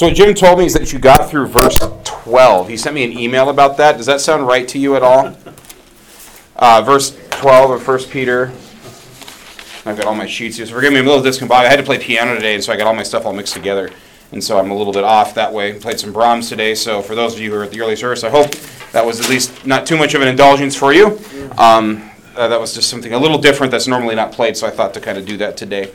So Jim told me is that you got through verse 12. He sent me an email about that. Does that sound right to you at all? Uh, verse 12 of 1 Peter. I've got all my sheets here, so forgive me, I'm a little discombobulated. I had to play piano today, and so I got all my stuff all mixed together. And so I'm a little bit off that way. Played some Brahms today, so for those of you who are at the early service, I hope that was at least not too much of an indulgence for you. Um, uh, that was just something a little different that's normally not played, so I thought to kind of do that today.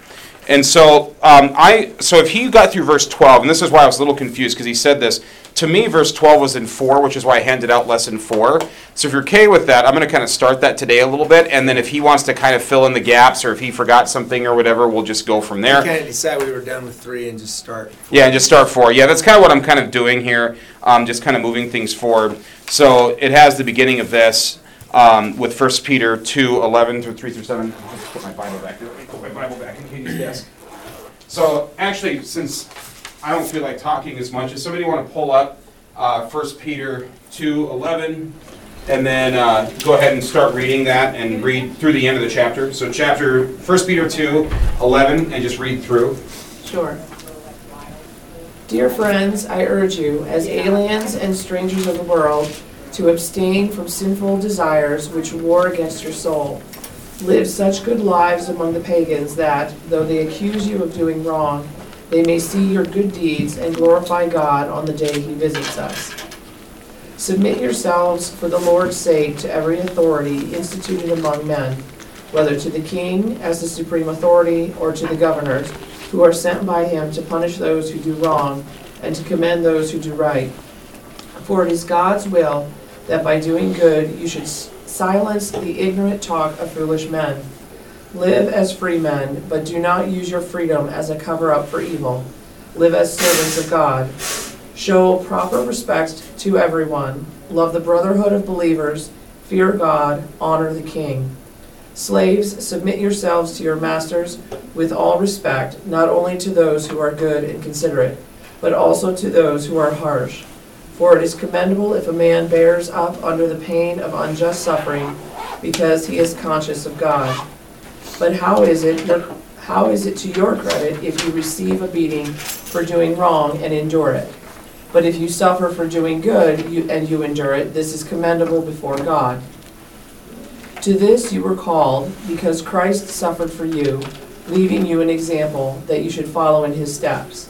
And so um, I so if he got through verse 12, and this is why I was a little confused because he said this. To me, verse 12 was in 4, which is why I handed out lesson 4. So if you're okay with that, I'm going to kind of start that today a little bit, and then if he wants to kind of fill in the gaps or if he forgot something or whatever, we'll just go from there. We kind of decided we were done with three and just start. Yeah, and just start four. Yeah, that's kind of what I'm kind of doing here, um, just kind of moving things forward. So it has the beginning of this um, with 1 Peter 2 11 through 3 through 7. I'll just put my Bible back. Let me put my Bible back desk. So actually, since I don't feel like talking as much, does somebody want to pull up uh, 1 Peter 2 11? And then uh, go ahead and start reading that and read through the end of the chapter. So, chapter 1 Peter 2 11, and just read through. Sure. Dear friends, I urge you, as aliens and strangers of the world, to abstain from sinful desires which war against your soul. Live such good lives among the pagans that, though they accuse you of doing wrong, they may see your good deeds and glorify God on the day he visits us. Submit yourselves for the Lord's sake to every authority instituted among men, whether to the king as the supreme authority or to the governors, who are sent by him to punish those who do wrong and to commend those who do right. For it is God's will that by doing good you should silence the ignorant talk of foolish men. Live as free men, but do not use your freedom as a cover up for evil. Live as servants of God. Show proper respect to everyone. Love the brotherhood of believers. Fear God. Honor the king. Slaves, submit yourselves to your masters with all respect, not only to those who are good and considerate, but also to those who are harsh. For it is commendable if a man bears up under the pain of unjust suffering, because he is conscious of God. But how is it, that how is it to your credit if you receive a beating for doing wrong and endure it? But if you suffer for doing good you- and you endure it, this is commendable before God. To this you were called, because Christ suffered for you, leaving you an example that you should follow in his steps.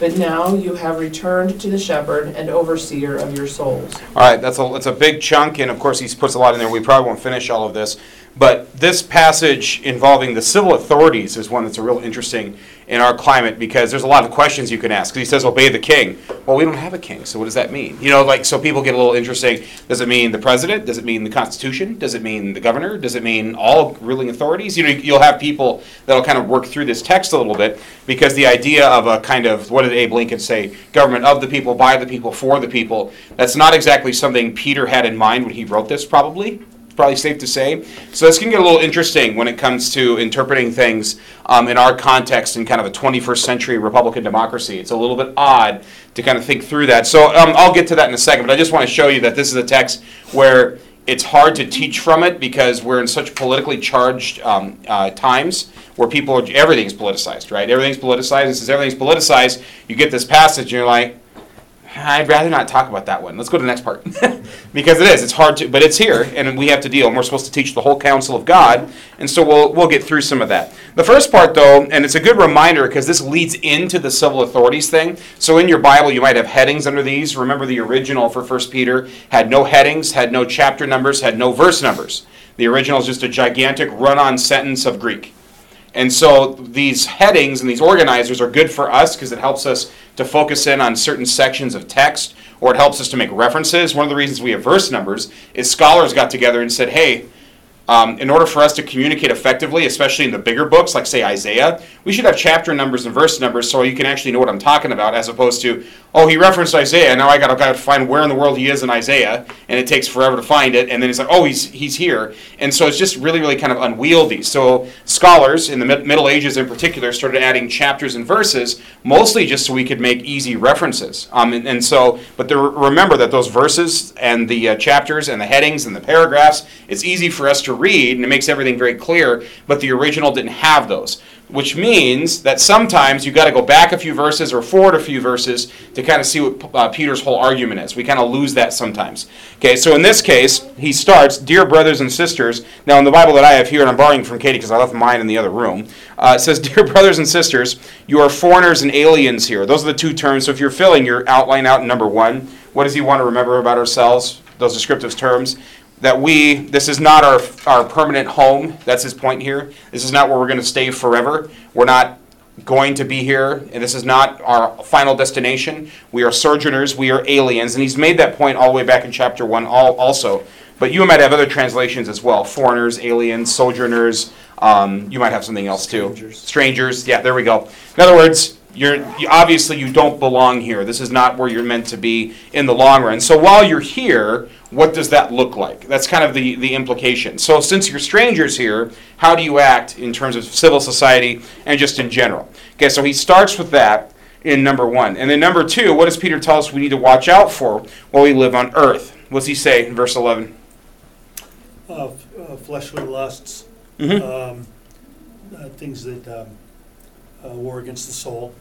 but now you have returned to the shepherd and overseer of your souls. All right, that's a, that's a big chunk, and of course, he puts a lot in there. We probably won't finish all of this. But this passage involving the civil authorities is one that's a real interesting in our climate because there's a lot of questions you can ask. he says, obey the king. Well, we don't have a king, so what does that mean? You know, like, so people get a little interesting. Does it mean the president? Does it mean the Constitution? Does it mean the governor? Does it mean all ruling authorities? You know, you'll have people that'll kind of work through this text a little bit because the idea of a kind of, what did Abe Lincoln say? Government of the people, by the people, for the people. That's not exactly something Peter had in mind when he wrote this, probably probably safe to say. So this can get a little interesting when it comes to interpreting things um, in our context in kind of a 21st century Republican democracy. It's a little bit odd to kind of think through that. So um, I'll get to that in a second, but I just want to show you that this is a text where it's hard to teach from it because we're in such politically charged um, uh, times where people are, everything's politicized, right? Everything's politicized. And since everything's politicized, you get this passage and you're like, I'd rather not talk about that one. Let's go to the next part. because it is. It's hard to, but it's here, and we have to deal. And we're supposed to teach the whole counsel of God, and so we'll, we'll get through some of that. The first part, though, and it's a good reminder because this leads into the civil authorities thing. So in your Bible, you might have headings under these. Remember, the original for 1 Peter had no headings, had no chapter numbers, had no verse numbers. The original is just a gigantic run on sentence of Greek. And so these headings and these organizers are good for us because it helps us to focus in on certain sections of text or it helps us to make references. One of the reasons we have verse numbers is scholars got together and said, hey, Um, in order for us to communicate effectively, especially in the bigger books, like say Isaiah, we should have chapter numbers and verse numbers so you can actually know what I'm talking about, as opposed to, oh, he referenced Isaiah, now I got to find where in the world he is in Isaiah, and it takes forever to find it, and then it's like, oh, he's he's here, and so it's just really, really kind of unwieldy. So scholars in the Middle Ages, in particular, started adding chapters and verses, mostly just so we could make easy references. Um, and, and so, but there, remember that those verses and the uh, chapters and the headings and the paragraphs, it's easy for us to read and it makes everything very clear, but the original didn't have those. Which means that sometimes you've got to go back a few verses or forward a few verses to kind of see what uh, Peter's whole argument is. We kind of lose that sometimes. Okay, so in this case, he starts, Dear brothers and sisters. Now, in the Bible that I have here, and I'm borrowing from Katie because I left mine in the other room, uh, it says, Dear brothers and sisters, you are foreigners and aliens here. Those are the two terms. So if you're filling your outline out in number one, what does he want to remember about ourselves? Those descriptive terms that we, this is not our, our permanent home. That's his point here. This is not where we're going to stay forever. We're not going to be here, and this is not our final destination. We are sojourners, we are aliens, and he's made that point all the way back in chapter 1 all, also. But you might have other translations as well foreigners, aliens, sojourners. Um, you might have something else too. Strangers. Strangers, yeah, there we go. In other words, you're you, obviously you don't belong here. This is not where you're meant to be in the long run. So while you're here, what does that look like? That's kind of the, the implication. So since you're strangers here, how do you act in terms of civil society and just in general? Okay, so he starts with that in number one. And then number two, what does Peter tell us we need to watch out for while we live on earth? What's he say in verse 11? Uh, f- uh, fleshly lusts, Mm-hmm. um, uh, things that um, uh, war against the soul.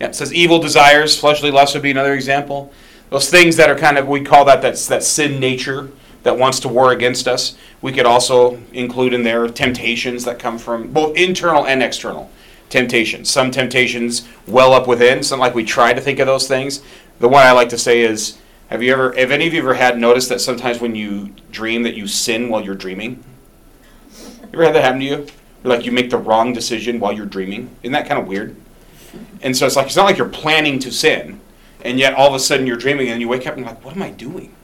Yeah, it says evil desires, fleshly lust would be another example. Those things that are kind of, we call that that's, that sin nature that wants to war against us. We could also include in there temptations that come from both internal and external temptations. Some temptations well up within, some like we try to think of those things. The one I like to say is, have you ever, have any of you ever had noticed that sometimes when you dream that you sin while you're dreaming? You ever had that happen to you? Like you make the wrong decision while you're dreaming? Isn't that kind of weird? And so it's like it's not like you're planning to sin, and yet all of a sudden you're dreaming and you wake up and you're like, what am I doing?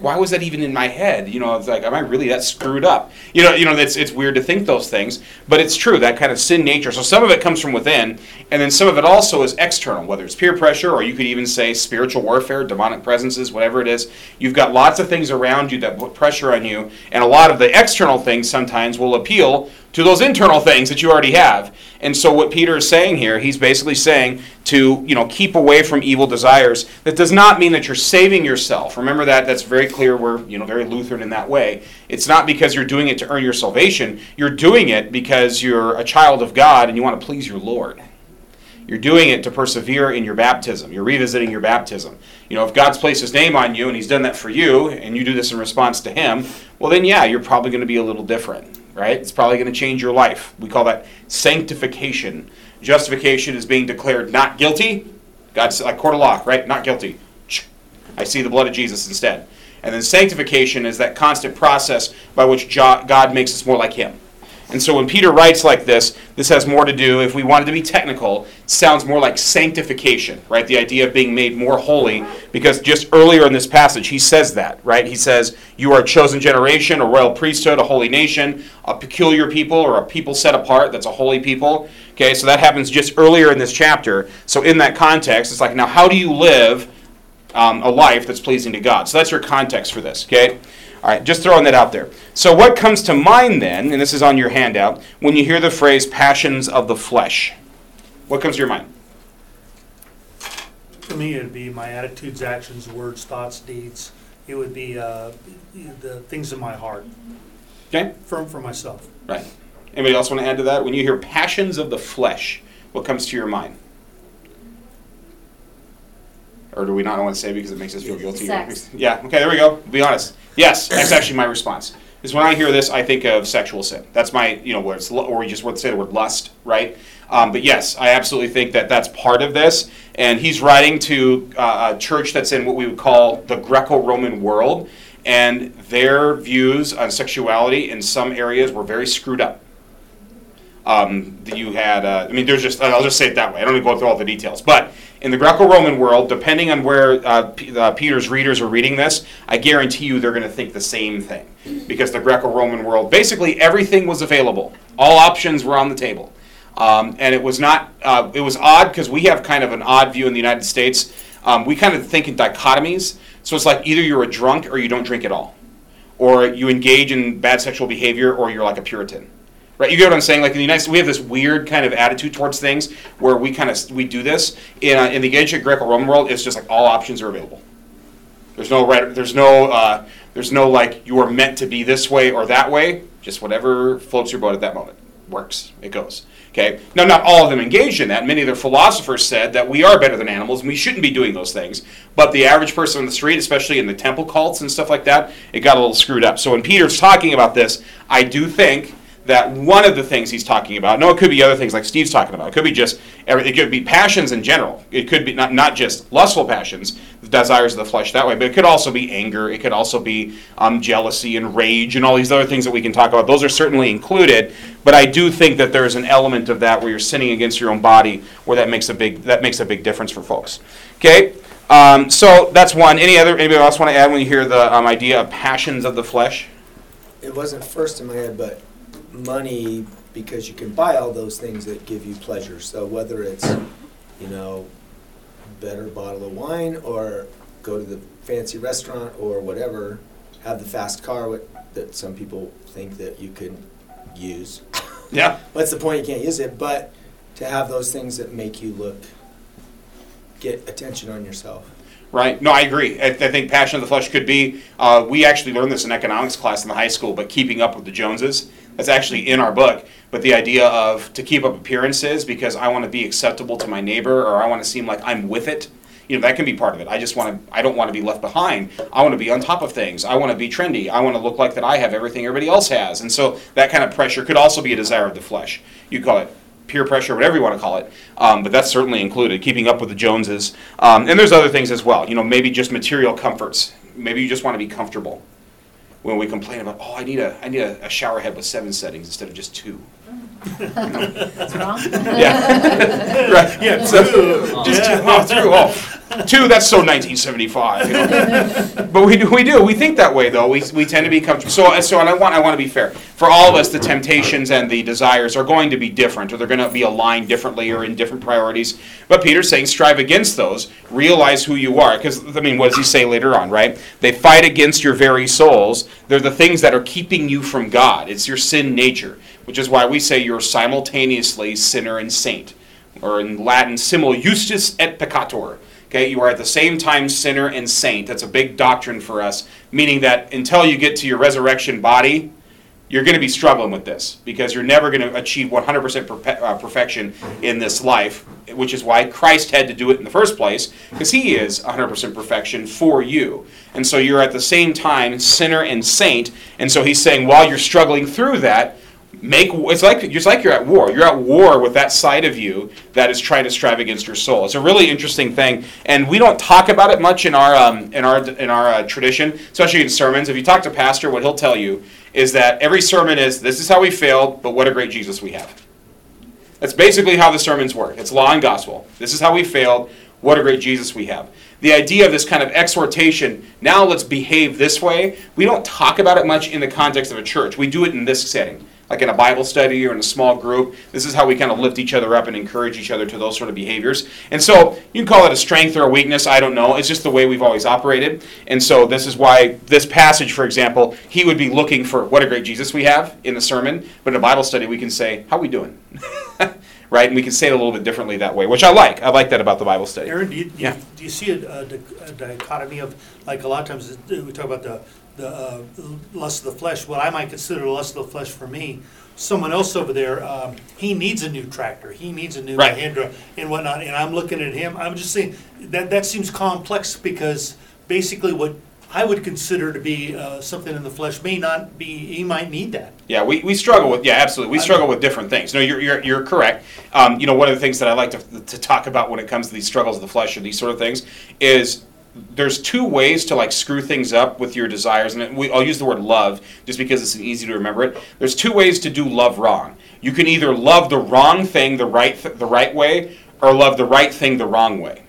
Why was that even in my head? You know, it's like, am I really that screwed up? You know, you know, it's it's weird to think those things, but it's true that kind of sin nature. So some of it comes from within, and then some of it also is external, whether it's peer pressure or you could even say spiritual warfare, demonic presences, whatever it is. You've got lots of things around you that put pressure on you, and a lot of the external things sometimes will appeal to those internal things that you already have. And so what Peter is saying here, he's basically saying to, you know, keep away from evil desires. That does not mean that you're saving yourself. Remember that that's very clear we're, you know, very Lutheran in that way. It's not because you're doing it to earn your salvation. You're doing it because you're a child of God and you want to please your Lord. You're doing it to persevere in your baptism. You're revisiting your baptism. You know, if God's placed his name on you and he's done that for you and you do this in response to him, well then yeah, you're probably going to be a little different right? It's probably going to change your life. We call that sanctification. Justification is being declared not guilty. God's like court of law, right? Not guilty. I see the blood of Jesus instead. And then sanctification is that constant process by which God makes us more like Him. And so when Peter writes like this, this has more to do, if we wanted to be technical, it sounds more like sanctification, right? The idea of being made more holy, because just earlier in this passage, he says that, right? He says, You are a chosen generation, a royal priesthood, a holy nation, a peculiar people, or a people set apart that's a holy people. Okay, so that happens just earlier in this chapter. So in that context, it's like, now how do you live um, a life that's pleasing to God? So that's your context for this, okay? All right, just throwing that out there. So, what comes to mind then, and this is on your handout, when you hear the phrase passions of the flesh? What comes to your mind? For me, it'd be my attitudes, actions, words, thoughts, deeds. It would be uh, the things in my heart. Okay. For, for myself. Right. Anybody else want to add to that? When you hear passions of the flesh, what comes to your mind? Or do we not want to say because it makes us feel guilty? Sex. Yeah, okay, there we go. Be honest. Yes, that's actually my response. Is when I hear this, I think of sexual sin. That's my, you know, where it's, or we just want to say the word lust, right? Um, but yes, I absolutely think that that's part of this. And he's writing to uh, a church that's in what we would call the Greco Roman world. And their views on sexuality in some areas were very screwed up. Um, you had, uh, I mean, there's just, I'll just say it that way. I don't need to go through all the details. But in the Greco Roman world, depending on where uh, P- uh, Peter's readers are reading this, I guarantee you they're going to think the same thing. Because the Greco Roman world, basically everything was available, all options were on the table. Um, and it was not, uh, it was odd because we have kind of an odd view in the United States. Um, we kind of think in dichotomies. So it's like either you're a drunk or you don't drink at all, or you engage in bad sexual behavior, or you're like a Puritan. Right, you get what I'm saying? Like in the United States, we have this weird kind of attitude towards things where we kind of we do this. In, uh, in the ancient Greco-Roman world, it's just like all options are available. There's no right. There's no. Uh, there's no like you are meant to be this way or that way. Just whatever floats your boat at that moment works. It goes. Okay. Now, not all of them engaged in that. Many of their philosophers said that we are better than animals and we shouldn't be doing those things. But the average person on the street, especially in the temple cults and stuff like that, it got a little screwed up. So when Peter's talking about this, I do think that one of the things he's talking about, no, it could be other things like Steve's talking about. It could be just, it could be passions in general. It could be not, not just lustful passions, the desires of the flesh that way, but it could also be anger. It could also be um, jealousy and rage and all these other things that we can talk about. Those are certainly included, but I do think that there's an element of that where you're sinning against your own body, where that makes a big that makes a big difference for folks. Okay, um, so that's one. Any other anybody else want to add when you hear the um, idea of passions of the flesh? It wasn't first in my head, but money because you can buy all those things that give you pleasure. So whether it's, you know, better bottle of wine or go to the fancy restaurant or whatever, have the fast car what- that some people think that you could use. Yeah. What's the point? You can't use it, but to have those things that make you look, get attention on yourself. Right. No, I agree. I, I think passion of the flesh could be. Uh, we actually learned this in economics class in the high school, but keeping up with the Joneses. That's actually in our book. But the idea of to keep up appearances because I want to be acceptable to my neighbor or I want to seem like I'm with it. You know that can be part of it. I just want to. I don't want to be left behind. I want to be on top of things. I want to be trendy. I want to look like that. I have everything everybody else has. And so that kind of pressure could also be a desire of the flesh. You call it peer pressure, whatever you want to call it. Um, but that's certainly included, keeping up with the Joneses. Um, and there's other things as well. You know, maybe just material comforts. Maybe you just want to be comfortable. When we complain about, oh, I need a, I need a, a shower head with seven settings instead of just two. That's wrong. Yeah. right. Yeah, So- Just two. Oh, two. Oh, two. That's so 1975. You know? but we do. We do. We think that way, though. We, we tend to be comfortable. So, so, and I want I want to be fair. For all of us, the temptations and the desires are going to be different, or they're going to be aligned differently, or in different priorities. But Peter's saying, strive against those. Realize who you are, because I mean, what does he say later on? Right? They fight against your very souls. They're the things that are keeping you from God. It's your sin nature, which is why we say you're simultaneously sinner and saint or in Latin, simul justus et peccator. Okay, you are at the same time sinner and saint. That's a big doctrine for us, meaning that until you get to your resurrection body, you're going to be struggling with this because you're never going to achieve 100% perpe- uh, perfection in this life, which is why Christ had to do it in the first place because he is 100% perfection for you. And so you're at the same time sinner and saint. And so he's saying while you're struggling through that, make it's like it's like you're at war. You're at war with that side of you that is trying to strive against your soul. It's a really interesting thing, and we don't talk about it much in our um, in our in our uh, tradition, especially in sermons. If you talk to pastor, what he'll tell you is that every sermon is this is how we failed, but what a great Jesus we have. That's basically how the sermons work. It's law and gospel. This is how we failed. What a great Jesus we have. The idea of this kind of exhortation, now let's behave this way, we don't talk about it much in the context of a church. We do it in this setting, like in a Bible study or in a small group. This is how we kind of lift each other up and encourage each other to those sort of behaviors. And so you can call it a strength or a weakness, I don't know. It's just the way we've always operated. And so this is why this passage, for example, he would be looking for what a great Jesus we have in the sermon. But in a Bible study, we can say, How are we doing? right? And we can say it a little bit differently that way, which I like. I like that about the Bible study. Aaron, do you, do you- Yeah. do you see a, a a dichotomy of, like, a lot of times, we talk about the, the uh, lust of the flesh, what I might consider lust of the flesh for me, someone else over there, um, he needs a new tractor, he needs a new Right. Mahindra and whatnot, and I'm looking at him, I'm just saying, that, that seems complex, because basically what I would consider to be uh, something in the flesh may not be, he might need that. Yeah, we, we struggle with yeah, absolutely. We struggle with different things. No, you're you're, you're correct. Um, you know, one of the things that I like to, to talk about when it comes to these struggles of the flesh or these sort of things is there's two ways to like screw things up with your desires, and we, I'll use the word love just because it's easy to remember it. There's two ways to do love wrong. You can either love the wrong thing the right th- the right way, or love the right thing the wrong way.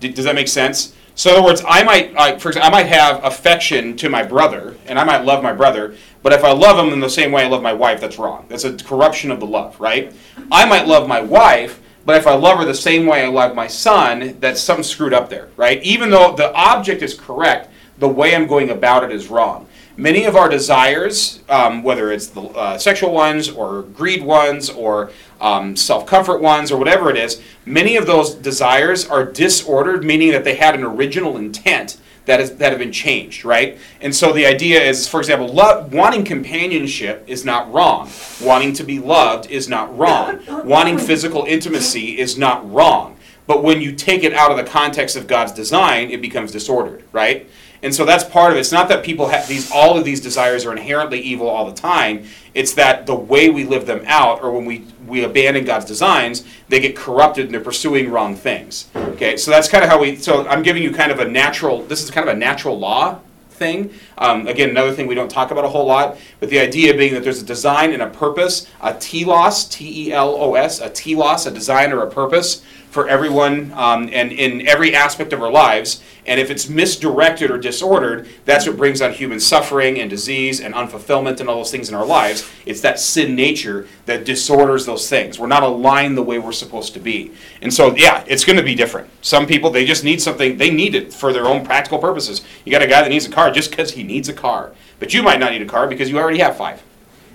D- does that make sense? So, in other words, I might, like, for example, I might have affection to my brother, and I might love my brother, but if I love him in the same way I love my wife, that's wrong. That's a corruption of the love, right? I might love my wife, but if I love her the same way I love my son, that's something screwed up there, right? Even though the object is correct, the way I'm going about it is wrong. Many of our desires, um, whether it's the uh, sexual ones or greed ones or um, self comfort ones or whatever it is, many of those desires are disordered, meaning that they had an original intent that, is, that have been changed, right? And so the idea is, for example, love, wanting companionship is not wrong. Wanting to be loved is not wrong. Wanting physical intimacy is not wrong. But when you take it out of the context of God's design, it becomes disordered, right? And so that's part of it. It's not that people have these all of these desires are inherently evil all the time. It's that the way we live them out or when we we abandon God's designs, they get corrupted and they're pursuing wrong things. Okay? So that's kind of how we so I'm giving you kind of a natural this is kind of a natural law thing. Um, again, another thing we don't talk about a whole lot, but the idea being that there's a design and a purpose, a telos, T E L O S, a telos, a design or a purpose for everyone um, and in every aspect of our lives. And if it's misdirected or disordered, that's what brings on human suffering and disease and unfulfillment and all those things in our lives. It's that sin nature that disorders those things. We're not aligned the way we're supposed to be. And so, yeah, it's going to be different. Some people, they just need something, they need it for their own practical purposes. You got a guy that needs a car just because he needs a car. But you might not need a car because you already have five.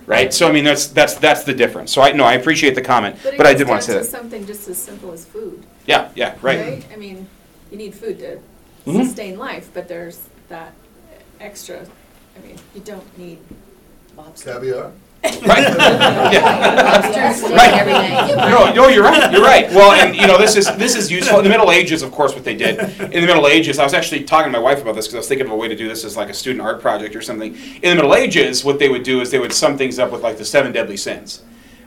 Right? So I mean that's that's that's the difference. So I no, I appreciate the comment, But it but I did want to say that. something just as simple as food, Yeah, yeah, right. right? I mean, you need food to Mhm. sustain life, but there's that extra, I mean, you don't need lobster. Caviar? Right. yeah. Right. every day. No, no, you're right. You're right. Well, and you know, this is this is useful in the Middle Ages. Of course, what they did in the Middle Ages, I was actually talking to my wife about this because I was thinking of a way to do this as like a student art project or something. In the Middle Ages, what they would do is they would sum things up with like the seven deadly sins.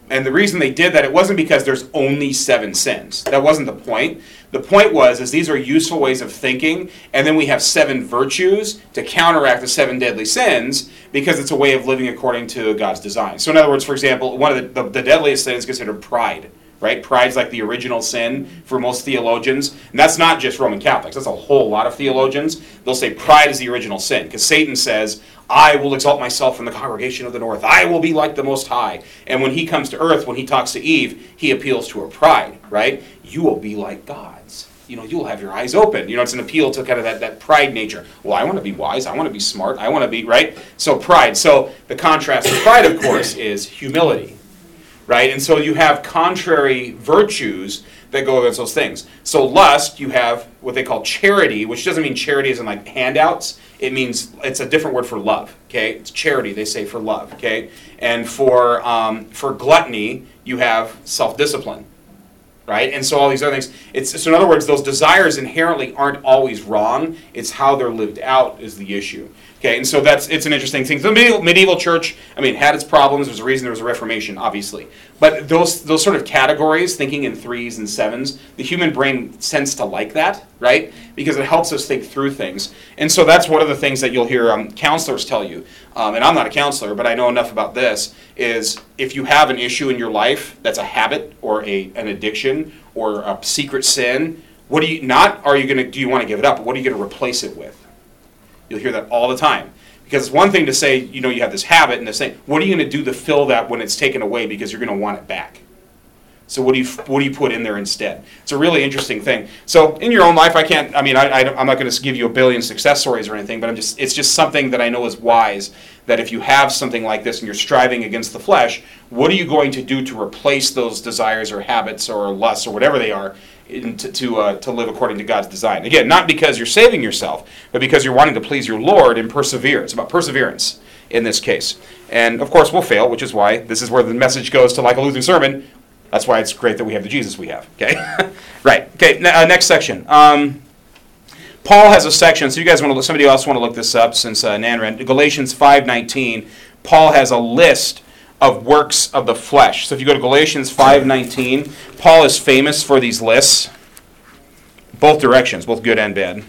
And the reason they did that, it wasn't because there's only seven sins. That wasn't the point. The point was, is these are useful ways of thinking, and then we have seven virtues to counteract the seven deadly sins because it's a way of living according to God's design. So, in other words, for example, one of the, the, the deadliest sins is considered pride. Right? Pride's like the original sin for most theologians. And that's not just Roman Catholics, that's a whole lot of theologians. They'll say pride is the original sin because Satan says, I will exalt myself in the congregation of the north. I will be like the Most High. And when he comes to earth, when he talks to Eve, he appeals to her pride, right? You will be like gods. You know, you'll have your eyes open. You know, it's an appeal to kind of that, that pride nature. Well, I want to be wise. I want to be smart. I want to be, right? So, pride. So, the contrast to pride, of course, is humility right? And so you have contrary virtues that go against those things. So lust, you have what they call charity, which doesn't mean charity in like handouts. It means it's a different word for love. Okay, it's charity. They say for love. Okay, and for um, for gluttony, you have self-discipline. Right, and so all these other things. It's so in other words, those desires inherently aren't always wrong. It's how they're lived out is the issue. Okay, and so that's it's an interesting thing. The medieval, medieval church, I mean, had its problems. There's a reason there was a Reformation, obviously. But those those sort of categories, thinking in threes and sevens, the human brain tends to like that, right? Because it helps us think through things. And so that's one of the things that you'll hear um, counselors tell you. Um, and I'm not a counselor, but I know enough about this. Is if you have an issue in your life that's a habit or a an addiction or a secret sin, what do you not are you gonna do you want to give it up? What are you gonna replace it with? You'll hear that all the time. Because it's one thing to say, you know, you have this habit, and the same. What are you going to do to fill that when it's taken away? Because you're going to want it back. So what do you what do you put in there instead? It's a really interesting thing. So in your own life, I can't. I mean, I, I am not going to give you a billion success stories or anything, but I'm just it's just something that I know is wise. That if you have something like this and you're striving against the flesh, what are you going to do to replace those desires or habits or lusts or whatever they are to to, uh, to live according to God's design? Again, not because you're saving yourself, but because you're wanting to please your Lord and persevere. It's about perseverance in this case. And of course, we'll fail, which is why this is where the message goes to like a Lutheran sermon. That's why it's great that we have the Jesus we have. Okay, right. Okay. N- uh, next section. Um, Paul has a section. So you guys want to somebody else want to look this up since uh, Nan ran Galatians five nineteen. Paul has a list of works of the flesh. So if you go to Galatians five nineteen, Paul is famous for these lists, both directions, both good and bad.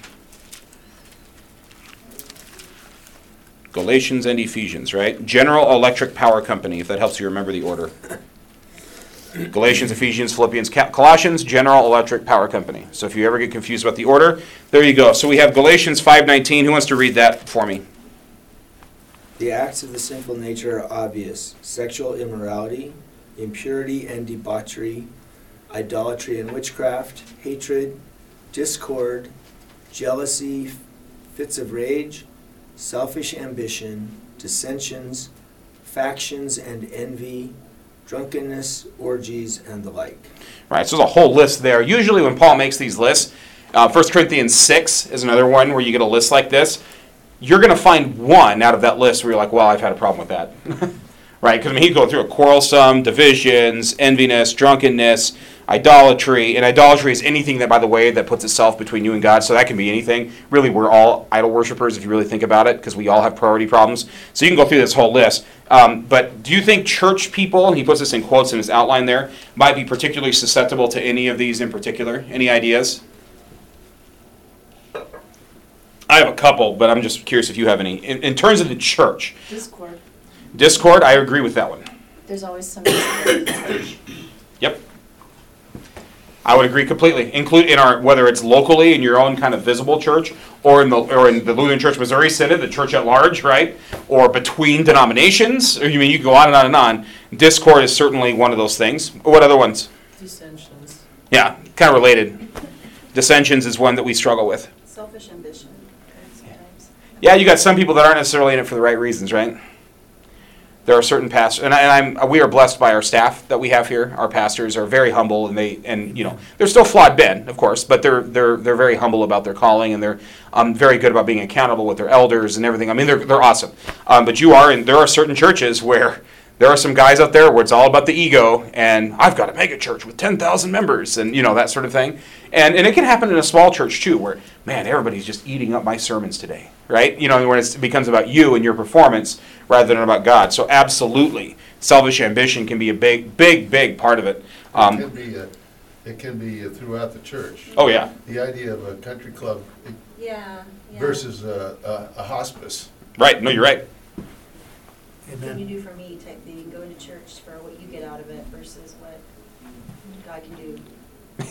Galatians and Ephesians, right? General Electric Power Company, if that helps you remember the order. Galatians, Ephesians, Philippians, Colossians, General Electric Power Company. So if you ever get confused about the order, there you go. So we have Galatians 5:19. Who wants to read that for me? The acts of the sinful nature are obvious sexual immorality, impurity and debauchery, idolatry and witchcraft, hatred, discord, jealousy, fits of rage, selfish ambition, dissensions, factions and envy, drunkenness, orgies, and the like. Right, so there's a whole list there. Usually, when Paul makes these lists, uh, 1 Corinthians 6 is another one where you get a list like this. You're going to find one out of that list where you're like, well, I've had a problem with that. right? Because I mean, he'd go through a quarrelsome, divisions, enviness, drunkenness, idolatry. And idolatry is anything that, by the way, that puts itself between you and God. So that can be anything. Really, we're all idol worshippers if you really think about it, because we all have priority problems. So you can go through this whole list. Um, but do you think church people, he puts this in quotes in his outline there, might be particularly susceptible to any of these in particular? Any ideas? I have a couple, but I'm just curious if you have any. In, in terms of the church, Discord. Discord, I agree with that one. There's always some discord in the church. Yep. I would agree completely. Include in our whether it's locally in your own kind of visible church, or in the or in the Lutheran Church Missouri Synod, the church at large, right? Or between denominations. Or you mean you can go on and on and on. Discord is certainly one of those things. What other ones? Dissensions. Yeah, kind of related. Dissensions is one that we struggle with. Selfish ambition, sometimes. Yeah, you got some people that aren't necessarily in it for the right reasons, right? There are certain pastors, and, I, and I'm we are blessed by our staff that we have here. Our pastors are very humble, and they and you know they're still flawed men, of course, but they're they're they're very humble about their calling, and they're um, very good about being accountable with their elders and everything. I mean, they're they're awesome. Um, but you are, and there are certain churches where there are some guys out there where it's all about the ego, and I've got a mega church with ten thousand members, and you know that sort of thing. And and it can happen in a small church too, where man, everybody's just eating up my sermons today, right? You know, when it becomes about you and your performance rather than about God. So absolutely, selfish ambition can be a big, big, big part of it. It Um, can be, uh, it can be uh, throughout the church. oh yeah, The idea of a country club Yeah, yeah. versus a, a a hospice. right. No, you're right. And What you then, do for me type thing, going to church for what you get out of it versus what God can do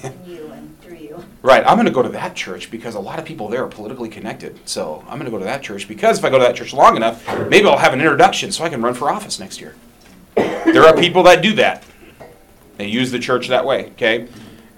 in you and through you. Right. I'm going to go to that church because a lot of people there are politically connected. So I'm going to go to that church because if I go to that church long enough, maybe I'll have an introduction so I can run for office next year. There are people that do that. They use the church that way, okay?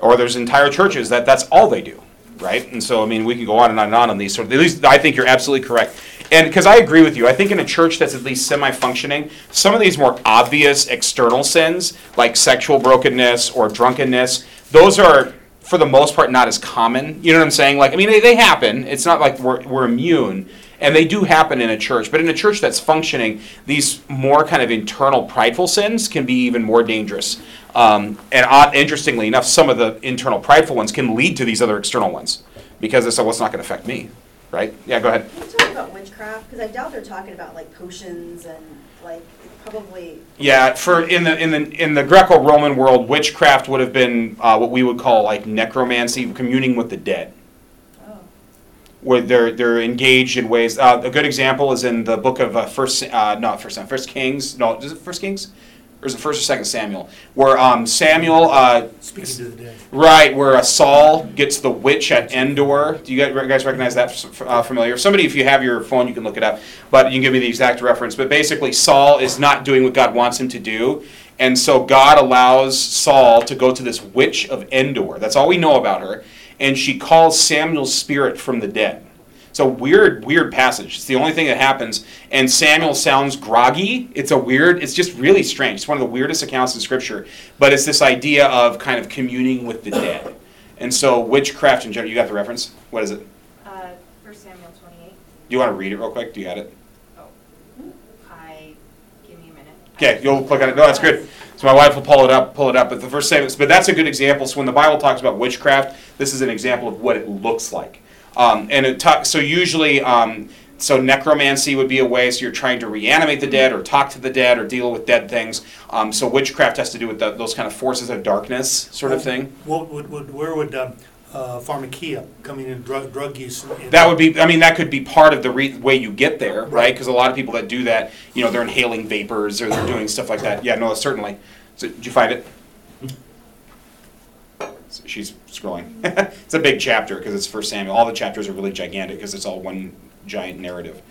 Or there's entire churches that that's all they do, right? And so, I mean, we can go on and on and on on these. So at least I think you're absolutely correct. And because I agree with you, I think in a church that's at least semi functioning, some of these more obvious external sins, like sexual brokenness or drunkenness, those are, for the most part, not as common. You know what I'm saying? Like, I mean, they, they happen. It's not like we're, we're immune. And they do happen in a church. But in a church that's functioning, these more kind of internal prideful sins can be even more dangerous. Um, and odd, interestingly enough, some of the internal prideful ones can lead to these other external ones because it's, well, it's not going to affect me, right? Yeah, go ahead. Can you talk about witchcraft? Because I doubt they're talking about like potions and like probably. Yeah, for in the in the in the Greco-Roman world, witchcraft would have been uh, what we would call like necromancy, communing with the dead. Where they're they're engaged in ways. Uh, a good example is in the book of uh, First, uh, not First, First Kings. No, is it First Kings, or is it First or Second Samuel? Where um, Samuel, uh, speaking to the dead. right, where uh, Saul gets the witch at Endor. Do you guys, guys recognize that uh, familiar? Somebody, if you have your phone, you can look it up. But you can give me the exact reference. But basically, Saul is not doing what God wants him to do. And so God allows Saul to go to this witch of Endor. That's all we know about her. And she calls Samuel's spirit from the dead. It's a weird, weird passage. It's the only thing that happens. And Samuel sounds groggy. It's a weird, it's just really strange. It's one of the weirdest accounts in Scripture. But it's this idea of kind of communing with the dead. And so witchcraft in general, you got the reference? What is it? Uh, First Samuel twenty-eight. Do you want to read it real quick? Do you got it? Oh, I, give me a minute. Okay, you'll click on it. No, that's good. So my wife will pull it up, pull it up. But the first sentence, but that's a good example. So when the Bible talks about witchcraft, this is an example of what it looks like. Um, and it ta- so usually, um, so necromancy would be a way. So you're trying to reanimate the dead, or talk to the dead, or deal with dead things. Um, so witchcraft has to do with the, those kind of forces of darkness, sort of thing. What would, would, where would, um, uh, pharmacia coming in drug drug use. That would be, I mean, that could be part of the re- way you get there, right? Because a lot of people that do that, you know, they're inhaling vapors or they're doing stuff like that. Yeah, no, certainly. So, did you find it? So She's scrolling. it's a big chapter because it's First Samuel. All the chapters are really gigantic because it's all one giant narrative.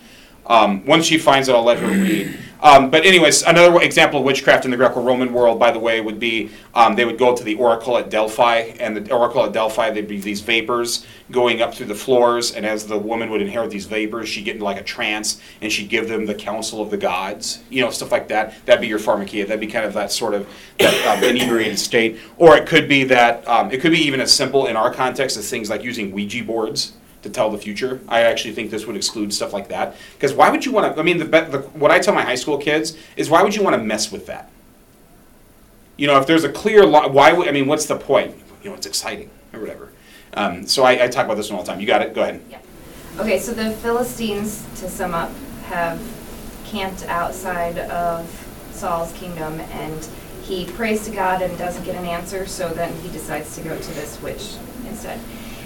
Um, once she finds it, I'll let her read. Um, but anyways, another example of witchcraft in the Greco-Roman world, by the way, would be um, they would go to the oracle at Delphi, and the oracle at Delphi, there'd be these vapors going up through the floors, and as the woman would inherit these vapors, she'd get into like a trance, and she'd give them the counsel of the gods, you know, stuff like that. That'd be your pharmakia. That'd be kind of that sort of that um, inebriated state. Or it could be that um, it could be even as simple in our context as things like using Ouija boards to tell the future. I actually think this would exclude stuff like that. Because why would you want to? I mean, the, the what I tell my high school kids is why would you want to mess with that? You know, if there's a clear law, why would I mean? What's the point? You know, it's exciting or whatever. Um, so I, I talk about this one all the time. You got it. Go ahead. Okay, so the Philistines, to sum up, have camped outside of Saul's kingdom, and he prays to God and doesn't get an answer, so then he decides to go to this witch instead.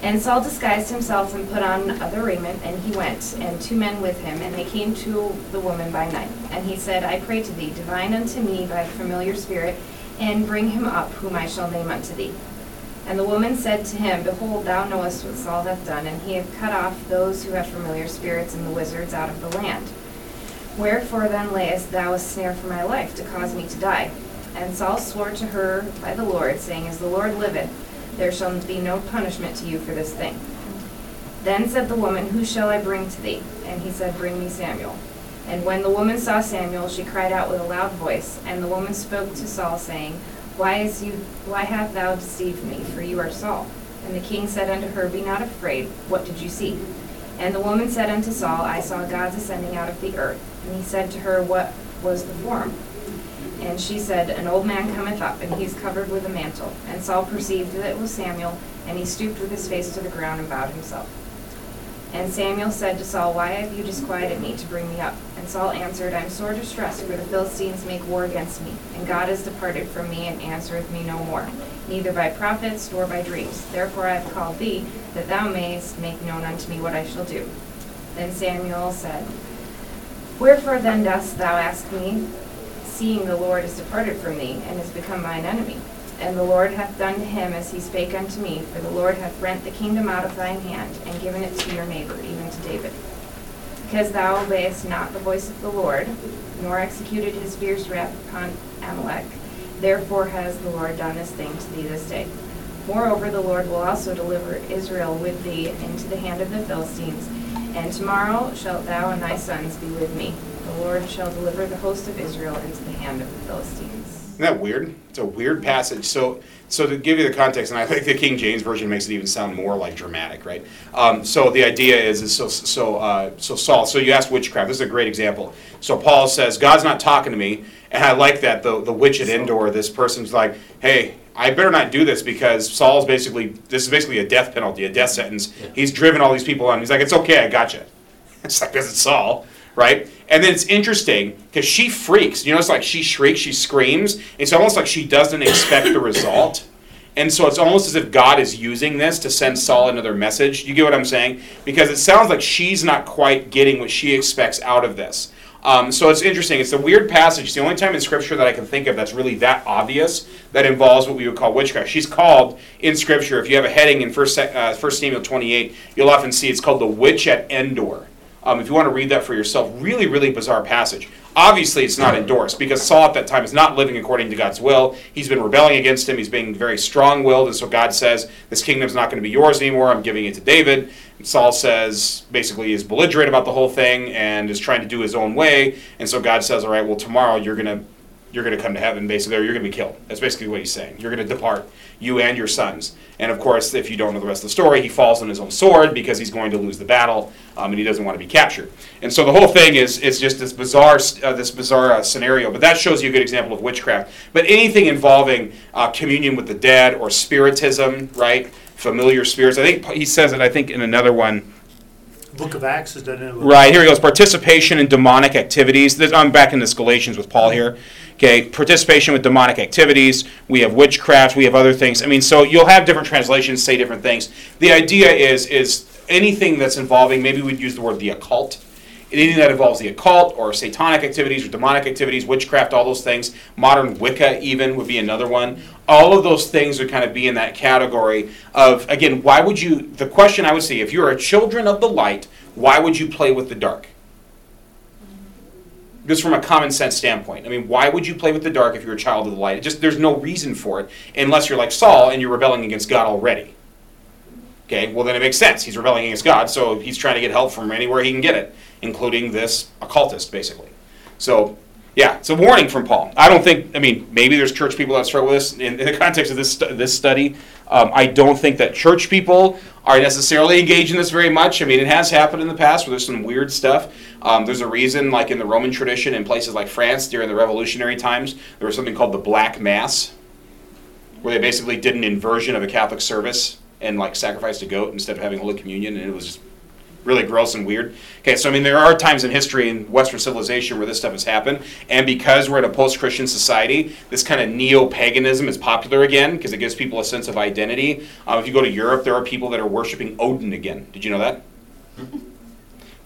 And Saul disguised himself and put on other raiment, and he went, and two men with him, and they came to the woman by night. And he said, I pray to thee, divine unto me by the familiar spirit, and bring him up, whom I shall name unto thee. And the woman said to him, Behold, thou knowest what Saul hath done, and he hath cut off those who have familiar spirits and the wizards out of the land. Wherefore then layest thou a snare for my life, to cause me to die? And Saul swore to her by the Lord, saying, As the Lord liveth, there shall be no punishment to you for this thing. Then said the woman, Who shall I bring to thee? And he said, Bring me Samuel. And when the woman saw Samuel, she cried out with a loud voice. And the woman spoke to Saul, saying, Why is you why hast thou deceived me? For you are Saul. And the king said unto her, Be not afraid, what did you see? And the woman said unto Saul, I saw gods ascending out of the earth. And he said to her, What was the form? And she said, An old man cometh up, and he is covered with a mantle. And Saul perceived that it was Samuel, and he stooped with his face to the ground and bowed himself. And Samuel said to Saul, Why have you disquieted me to bring me up? And Saul answered, I am sore distressed, for the Philistines make war against me, and God is departed from me and answereth me no more, neither by prophets nor by dreams. Therefore I have called thee, that thou mayest make known unto me what I shall do. Then Samuel said, Wherefore then dost thou ask me, seeing the Lord is departed from thee, and is become mine enemy? And the Lord hath done to him as he spake unto me, for the Lord hath rent the kingdom out of thine hand, and given it to your neighbor, even to David. Because thou obeyest not the voice of the Lord, nor executed his fierce wrath upon Amalek, therefore has the Lord done this thing to thee this day. Moreover, the Lord will also deliver Israel with thee into the hand of the Philistines, and tomorrow shalt thou and thy sons be with me. The Lord shall deliver the host of Israel into the hand of the Philistines. Isn't that weird? It's a weird passage. So, so to give you the context, and I think the King James version makes it even sound more like dramatic, right? Um, so the idea is, is so so uh, so Saul. So you asked witchcraft. This is a great example. So Paul says, God's not talking to me, and I like that. The the witch at Endor, this person's like, hey. I better not do this because Saul's basically this is basically a death penalty, a death sentence. He's driven all these people on. He's like, it's okay, I got you. It's like because it's Saul, right? And then it's interesting because she freaks. You know, it's like she shrieks, she screams. It's almost like she doesn't expect the result. And so it's almost as if God is using this to send Saul another message. You get what I'm saying? Because it sounds like she's not quite getting what she expects out of this. Um, so it's interesting. It's a weird passage. It's the only time in Scripture that I can think of that's really that obvious that involves what we would call witchcraft. She's called in Scripture. If you have a heading in First uh, First Samuel 28, you'll often see it's called the witch at Endor. Um, if you want to read that for yourself, really, really bizarre passage. Obviously, it's not endorsed because Saul at that time is not living according to God's will. He's been rebelling against him. He's being very strong willed. And so God says, This kingdom's not going to be yours anymore. I'm giving it to David. And Saul says, basically, is belligerent about the whole thing and is trying to do his own way. And so God says, All right, well, tomorrow you're going to. You're going to come to heaven, basically, or you're going to be killed. That's basically what he's saying. You're going to depart, you and your sons. And of course, if you don't know the rest of the story, he falls on his own sword because he's going to lose the battle, um, and he doesn't want to be captured. And so the whole thing is is just this bizarre uh, this bizarre uh, scenario. But that shows you a good example of witchcraft. But anything involving uh, communion with the dead or spiritism, right? Familiar spirits. I think he says it. I think in another one. Book of Acts is done in. Right, here he goes. Participation in demonic activities. This, I'm back in this Galatians with Paul here. Okay, participation with demonic activities. We have witchcraft. We have other things. I mean, so you'll have different translations say different things. The idea is is anything that's involving. Maybe we'd use the word the occult. anything that involves the occult or satanic activities or demonic activities, witchcraft, all those things. Modern Wicca, even, would be another one. All of those things would kind of be in that category of, again, why would you, the question I would say, if you're a children of the light, why would you play with the dark? Just from a common sense standpoint. I mean, why would you play with the dark if you're a child of the light? It just there's no reason for it unless you're like Saul and you're rebelling against God already. Okay, well then it makes sense. He's rebelling against God, so he's trying to get help from anywhere he can get it, including this occultist, basically. So, yeah, it's a warning from Paul. I don't think. I mean, maybe there's church people that struggle with this in, in the context of this this study. Um, I don't think that church people are necessarily engaged in this very much. I mean, it has happened in the past where there's some weird stuff. Um, there's a reason, like in the Roman tradition, in places like France during the Revolutionary times, there was something called the Black Mass, where they basically did an inversion of a Catholic service and like sacrificed a goat instead of having Holy Communion, and it was just really gross and weird. Okay, so I mean, there are times in history in Western civilization where this stuff has happened, and because we're in a post-Christian society, this kind of neo-paganism is popular again because it gives people a sense of identity. Um, if you go to Europe, there are people that are worshiping Odin again. Did you know that?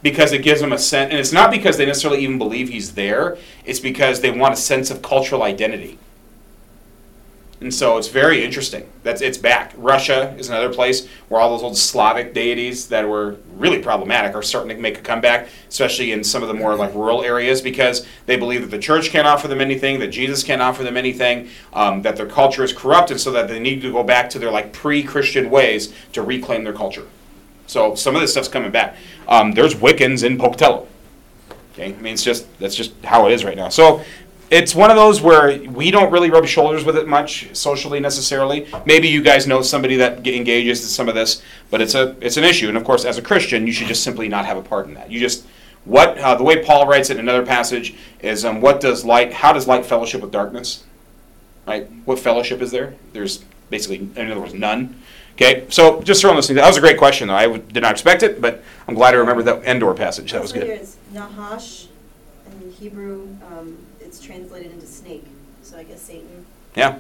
Because it gives them a sense, and it's not because they necessarily even believe he's there. It's because they want a sense of cultural identity. And so it's very interesting. That's it's back. Russia is another place where all those old Slavic deities that were really problematic are starting to make a comeback, especially in some of the more like rural areas, because they believe that the church can't offer them anything, that Jesus can't offer them anything, um, that their culture is corrupted, so that they need to go back to their like pre-Christian ways to reclaim their culture. So some of this stuff's coming back. Um, there's Wiccans in Pocatello. Okay, I mean it's just that's just how it is right now. So it's one of those where we don't really rub shoulders with it much socially necessarily. Maybe you guys know somebody that ge- engages in some of this, but it's a it's an issue. And of course, as a Christian, you should just simply not have a part in that. You just what uh, the way Paul writes it in another passage is um, what does light? How does light fellowship with darkness? Right? What fellowship is there? There's basically, in other words, none. Okay, so just throwing this thing. That was a great question, though. I w- did not expect it, but I'm glad I remembered that Endor passage. That was Also good. here is Nahash, in Hebrew, um, it's translated into snake, so I guess Satan. Yeah.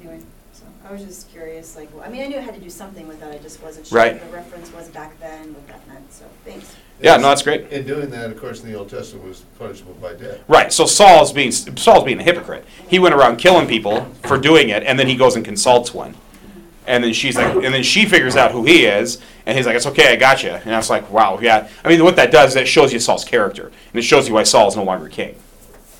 Anyway, so I was just curious, like, well, I mean, I knew I had to do something with that, I just wasn't sure Right. what the reference was back then, what that meant, so, thanks. Yeah, no, that's great. In doing that, of course, in the Old Testament was punishable by death. Right. So Saul's being Saul's being a hypocrite. He went around killing people for doing it, and then he goes and consults one. And then she's like, and then she figures out who he is, and he's like, "It's okay, I got you." And I was like, "Wow, yeah." I mean, what that does, is that shows you Saul's character, and it shows you why Saul is no longer king.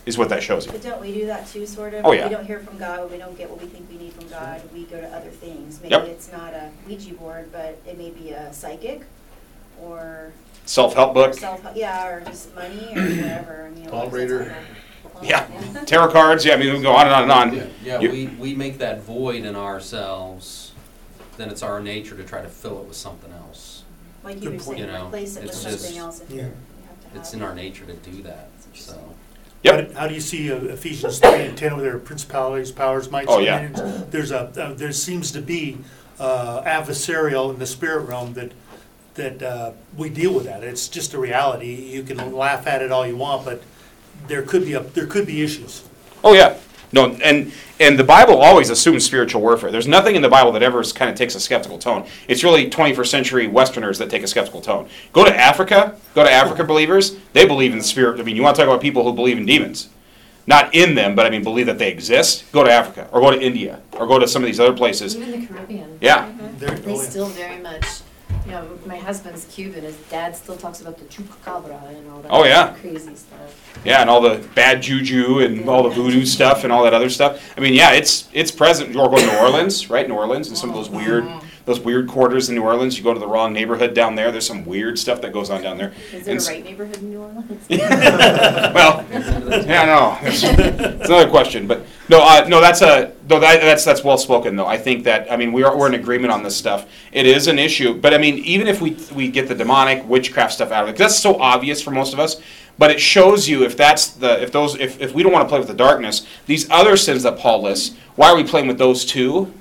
Is what that shows you. But don't we do that too, sort of? Oh, yeah. We don't hear from God, when we don't get what we think we need from God, we go to other things. Maybe Yep. it's not a Ouija board, but it may be a psychic, or Self-help book. self, yeah, or just money, or whatever, I mean. Palm reader. times I don't- Yeah. Yeah. Tarot cards. Yeah, I mean, we go on and on and on. Yeah, yeah, You- we, we make that void in ourselves, then it's our nature to try to fill it with something else. Like you Good were point. saying, You know, replace it with it's something just- else if Yeah. you have to have. It's in our nature to do that, so. Yep. How do- How do you see uh, Ephesians three and ten over there, principalities, powers, mights, Oh, yeah. dominions? There's a, uh, there seems to be uh, adversarial in the spirit realm that, that uh, we deal with that. It's just a reality. You can laugh at it all you want, but there could be, a there could be issues. Oh yeah. No, and and the Bible always assumes spiritual warfare. There's nothing in the Bible that ever kind of takes a skeptical tone. It's really 21st century Westerners that take a skeptical tone. Go to Africa. Go to Africa believers. They believe in the spirit. I mean, you want to talk about people who believe in demons, not in them, but I mean believe that they exist. Go to Africa or go to India or go to some of these other places. Even the Caribbean. Yeah. There- They oh, yeah. still very much, you know, my husband's Cuban, his dad still talks about the chupacabra and all that. Oh, yeah. Crazy stuff. Yeah, and all the bad juju and all the voodoo stuff and all that other stuff. I mean, yeah, it's it's present. You're going to New Orleans, right? New Orleans and some of those weird mm-hmm. Those weird quarters in New Orleans. You go to the wrong neighborhood down there. There's some weird stuff that goes on down there. Is there And a right neighborhood in New Orleans? well, yeah, no, it's, it's another question, but no, uh, no, that's a no, that, that's that's well spoken though. I think that I mean we are we're in agreement on this stuff. It is an issue, but I mean even if we we get the demonic witchcraft stuff out of it, 'cause that's so obvious for most of us. But it shows you if that's the if those if, if we don't want to play with the darkness, these other sins that Paul lists, why are we playing with those too?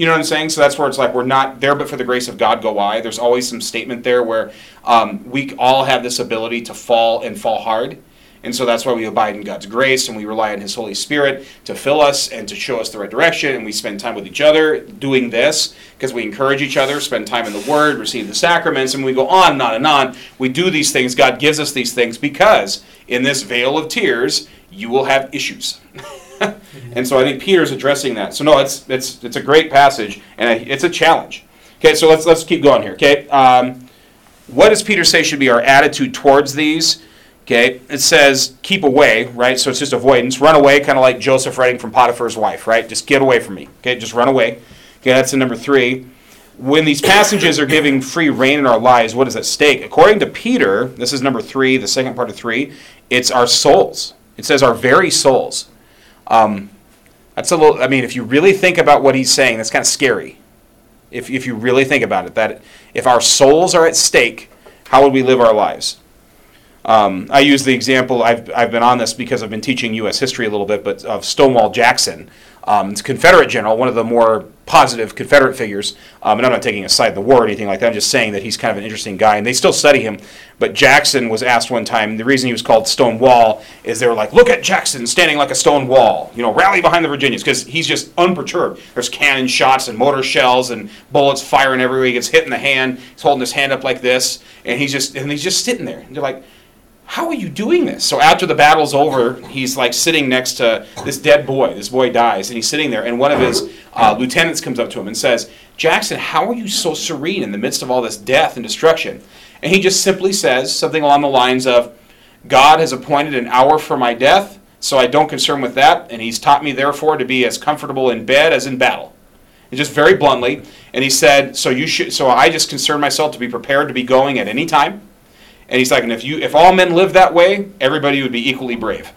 You know what I'm saying? So that's where it's like we're not there, but for the grace of God go I. There's always some statement there where um, we all have this ability to fall and fall hard. And so that's why we abide in God's grace and we rely on His Holy Spirit to fill us and to show us the right direction. And we spend time with each other doing this because we encourage each other, spend time in the Word, receive the sacraments, and we go on and on and on. We do these things. God gives us these things because in this vale of tears, you will have issues. and so I think Peter's addressing that. So no, it's it's it's a great passage and it's a challenge. Okay, so let's let's keep going here. Okay, um, what does Peter say should be our attitude towards these? Okay, it says keep away, right? So it's just avoidance, run away, kind of like Joseph writing from Potiphar's wife, right? Just get away from me. Okay, just run away. Okay, that's the number three. When these passages are giving free reign in our lives, what is at stake? According to Peter, this is number three, the second part of three, it's our souls. It says our very souls. Um, that's a little, I mean, if you really think about what he's saying, that's kind of scary. If, if you really think about it, that if our souls are at stake, how would we live our lives? Um, I use the example, I've, I've been on this because I've been teaching U.S. history a little bit, but of Stonewall Jackson. Um, Confederate general, one of the more positive Confederate figures. Um, and I'm not taking a side of the war or anything like that. I'm just saying that he's kind of an interesting guy, and they still study him. But Jackson was asked one time, the reason he was called Stonewall is they were like, look at Jackson standing like a stone wall, you know, rally behind the Virginians, because he's just unperturbed. There's cannon shots and mortar shells and bullets firing everywhere. He gets hit in the hand. He's holding his hand up like this, and he's just and he's just sitting there. And they're like, how are you doing this? So after the battle's over, he's like sitting next to this dead boy. This boy dies, and he's sitting there, and one of his uh, lieutenants comes up to him and says, Jackson, how are you so serene in the midst of all this death and destruction? And he just simply says something along the lines of, God has appointed an hour for my death, so I don't concern with that, and he's taught me, therefore, to be as comfortable in bed as in battle. And just very bluntly, and he said, so you should, so I just concern myself to be prepared to be going at any time and he's like, and if you if all men lived that way, everybody would be equally brave.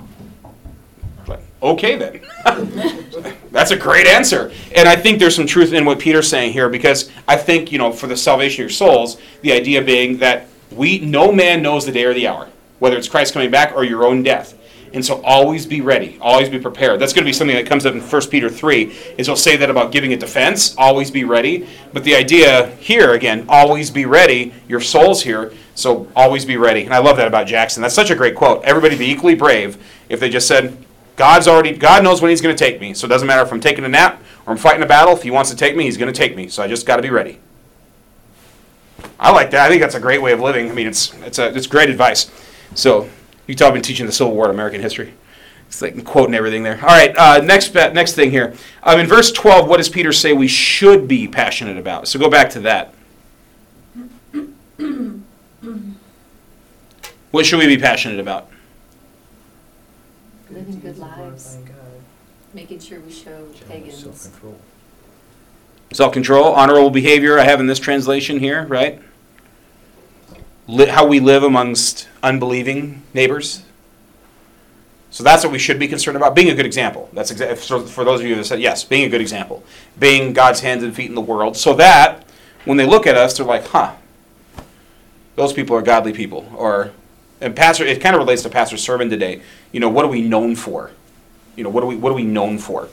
Like, okay then. That's a great answer. And I think there's some truth in what Peter's saying here because I think, you know, for the salvation of your souls, the idea being that we no man knows the day or the hour, whether it's Christ coming back or your own death. And so always be ready, always be prepared. That's going to be something that comes up in 1 Peter 3, is he'll say that about giving a defense, always be ready. But the idea here, again, always be ready, your soul's here, so always be ready. And I love that about Jackson. That's such a great quote. Everybody be equally brave if they just said, God's already, God knows when he's going to take me. So it doesn't matter if I'm taking a nap or I'm fighting a battle. If he wants to take me, he's going to take me. So I just got to be ready. I like that. I think that's a great way of living. I mean, it's, it's, a, it's great advice. So you talk about teaching the Civil War in American history. It's like quoting everything there. All right, uh, next next thing here. Um, in verse 12, what does Peter say we should be passionate about? So go back to that. what should we be passionate about? Living good lives, making sure we show pagans. Self-control. Self control, honorable behavior, I have in this translation here, right? Li- how we live amongst unbelieving neighbors. So that's what we should be concerned about. Being a good example. That's exa- so for those of you that said yes, being a good example, being God's hands and feet in the world, so that when they look at us, they're like, "Huh, those people are godly people." Or, and pastor, it kind of relates to pastor's sermon today. You know, what are we known for? You know, what are we what are we known for?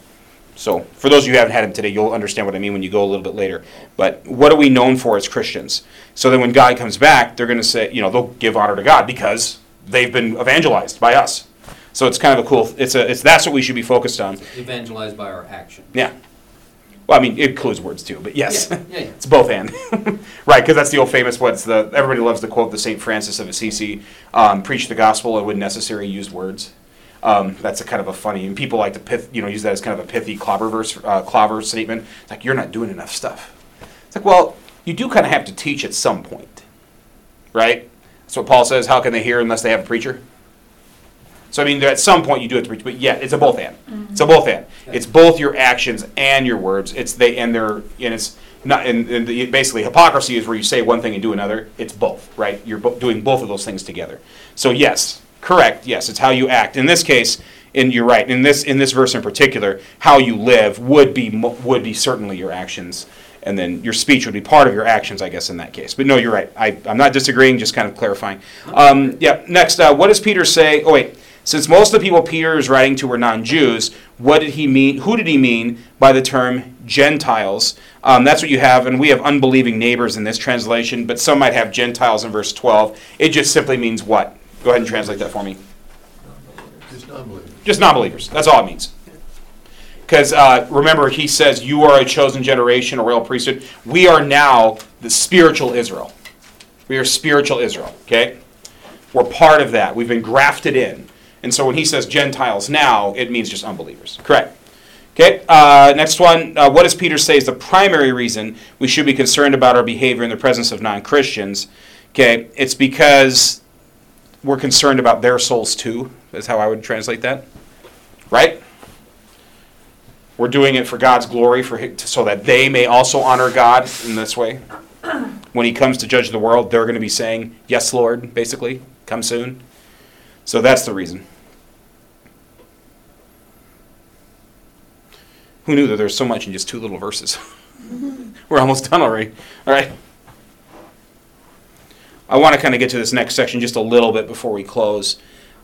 So, for those of you who haven't had him today, you'll understand what I mean when you go a little bit later. But what are we known for as Christians? So then when God comes back, they're going to say, you know, they'll give honor to God because they've been evangelized by us. So it's kind of a cool. It's a. It's that's what we should be focused on. Evangelized by our action. Yeah. Well, I mean, it includes words too, but yes, Yeah, yeah, yeah. it's both and. right, because that's the old famous. What's the? Everybody loves to quote the Saint Francis of Assisi: um, "Preach the gospel and when necessary, use words." Um, that's a kind of a funny, and people like to pith, you know, use that as kind of a pithy clobber verse, uh, clobber statement. It's like you're not doing enough stuff. It's like, well, you do kind of have to teach at some point, right? That's what Paul says. How can they hear unless they have a preacher? So I mean, at some point you do have to preach, but yeah, it's a both and. It's a both and. It's both your actions and your words. It's they and they're and it's not and, and the, basically hypocrisy is where you say one thing and do another. It's both, right? You're bo- doing both of those things together. So yes, correct. Yes, it's how you act. In this case, and you're right. In this in this verse in particular, how you live would be would be certainly your actions. And then your speech would be part of your actions, I guess, in that case. But no, you're right. I, I'm not disagreeing, just kind of clarifying. Um, yeah, next, uh, what does Peter say? Oh, wait. Since most of the people Peter is writing to were non-Jews, what did he mean? Who did he mean by the term Gentiles? Um, that's what you have, and we have unbelieving neighbors in this translation, but some might have Gentiles in verse 12. It just simply means what? Go ahead and translate that for me. Non-believers. Just non-believers. That's all it means. Because uh, remember, he says, "You are a chosen generation, a royal priesthood." We are now the spiritual Israel. We are spiritual Israel. Okay, we're part of that. We've been grafted in, and so when he says Gentiles now, it means just unbelievers. Correct. Okay. Uh, next one. Uh, what does Peter say is the primary reason we should be concerned about our behavior in the presence of non-Christians? Okay, it's because we're concerned about their souls too. Is how I would translate that. Right? We're doing it for God's glory, for so that they may also honor God in this way. When He comes to judge the world, they're going to be saying, "Yes, Lord." Basically, come soon. So that's the reason. Who knew that there's so much in just two little verses? We're almost done already. All right. I want to kind of get to this next section just a little bit before we close.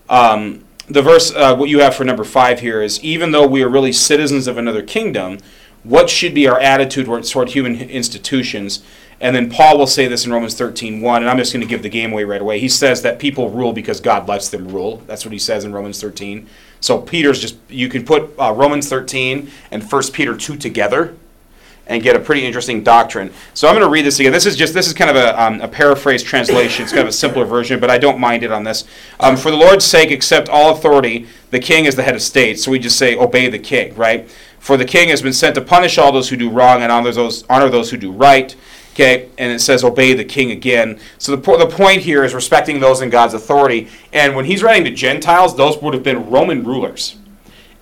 Um, the verse, uh, what you have for number five here is even though we are really citizens of another kingdom, what should be our attitude toward, human institutions? And then Paul will say this in Romans 13 1, and I'm just going to give the game away right away. He says that people rule because God lets them rule. That's what he says in Romans 13. So Peter's just, you can put uh, Romans 13 and 1 Peter 2 together and get a pretty interesting doctrine. So I'm going to read this again. This is just this is kind of a, um, a paraphrase translation. It's kind of a simpler version, but I don't mind it on this. Um, For the Lord's sake, accept all authority. The king is the head of state, so we just say obey the king, right? For the king has been sent to punish all those who do wrong and honor those honor those who do right. Okay, and it says obey the king again. So the, po- the point here is respecting those in God's authority. And when he's writing to Gentiles, those would have been Roman rulers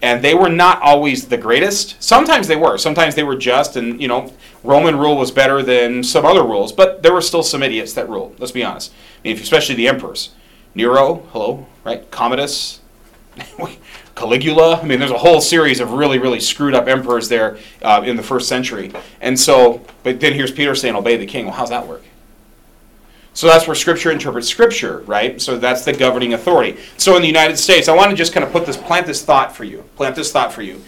and they were not always the greatest. Sometimes they were. Sometimes they were just, and you know, Roman rule was better than some other rules. But there were still some idiots that ruled. Let's be honest. I mean, especially the emperors, Nero, hello, right? Commodus, Caligula. I mean, there's a whole series of really, really screwed up emperors there uh, in the first century. And so, but then here's Peter saying, "Obey the king." Well, how's that work? So that's where Scripture interprets Scripture, right? So that's the governing authority. So in the United States, I want to just kind of put this, plant this thought for you. Plant this thought for you.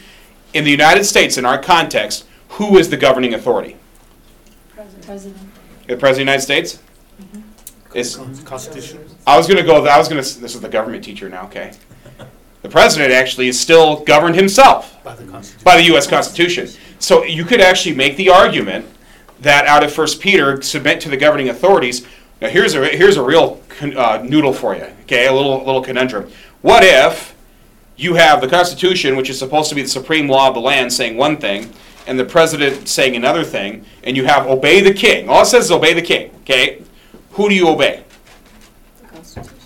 In the United States, in our context, who is the governing authority? President. The President of the United States? Mm-hmm. Is, Constitution. I was going to go, I was going to, this is the government teacher now, okay? The President actually is still governed himself By the Constitution. by the U.S. Constitution. So you could actually make the argument that out of First Peter, submit to the governing authorities. Now here's a here's a real con- uh, noodle for you. Okay, a little little conundrum. What if you have the Constitution, which is supposed to be the supreme law of the land, saying one thing, and the president saying another thing, and you have obey the king. All it says is obey the king. Okay, who do you obey? The Constitution.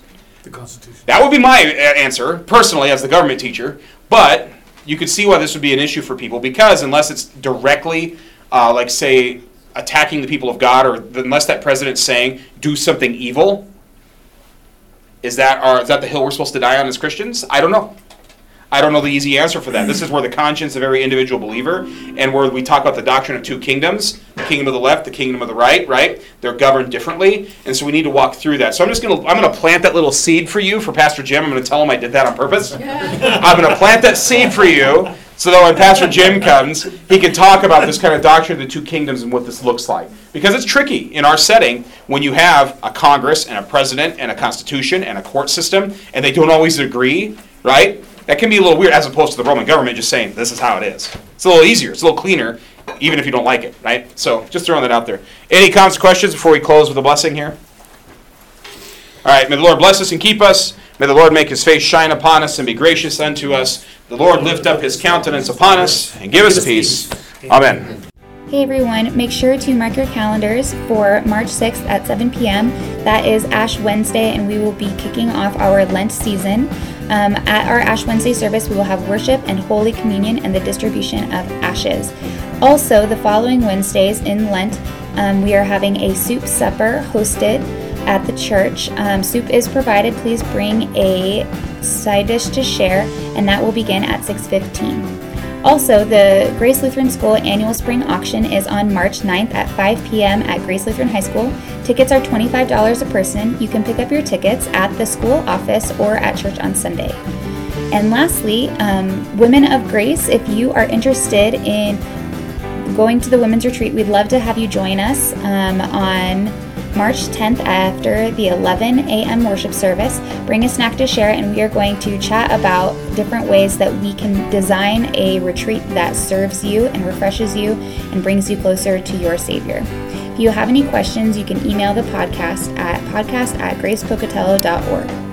The Constitution. That would be my uh, answer, personally, as the government teacher. But you could see why this would be an issue for people because unless it's directly, uh, like, say, attacking the people of God, or unless that president's saying, do something evil, is that, our, is that the hill we're supposed to die on as Christians? I don't know. I don't know the easy answer for that. This is where the conscience of every individual believer, and where we talk about the doctrine of two kingdoms the kingdom of the left, the kingdom of the right, right? They're governed differently, and so we need to walk through that. So I'm just going to I'm going to plant that little seed for you for Pastor Jim. I'm going to tell him I did that on purpose. I'm going to plant that seed for you so that when Pastor Jim comes, he can talk about this kind of doctrine of the two kingdoms and what this looks like. Because it's tricky in our setting when you have a Congress and a president and a constitution and a court system, and they don't always agree, right? That can be a little weird as opposed to the Roman government just saying, this is how it is. It's a little easier, it's a little cleaner, even if you don't like it, right? So just throwing that out there. Any comments, questions before we close with a blessing here? All right, may the Lord bless us and keep us. May the Lord make his face shine upon us and be gracious unto us. The Lord lift up his countenance upon us and give us peace. Amen. Hey everyone, make sure to mark your calendars for March 6th at 7 p.m. That is Ash Wednesday, and we will be kicking off our Lent season. Um, at our Ash Wednesday service, we will have worship and Holy Communion and the distribution of ashes. Also, the following Wednesdays in Lent, um, we are having a soup supper hosted at the church. Um, soup is provided. Please bring a side dish to share, and that will begin at 6:15. Also, the Grace Lutheran School annual spring auction is on March 9th at 5 p.m. at Grace Lutheran High School. Tickets are $25 a person. You can pick up your tickets at the school office or at church on Sunday. And lastly, um, Women of Grace, if you are interested in going to the women's retreat, we'd love to have you join us um, on March 10th after the 11 a.m. worship service. Bring a snack to share, and we are going to chat about different ways that we can design a retreat that serves you and refreshes you and brings you closer to your Savior. If you have any questions, you can email the podcast at podcast at gracepocatello.org.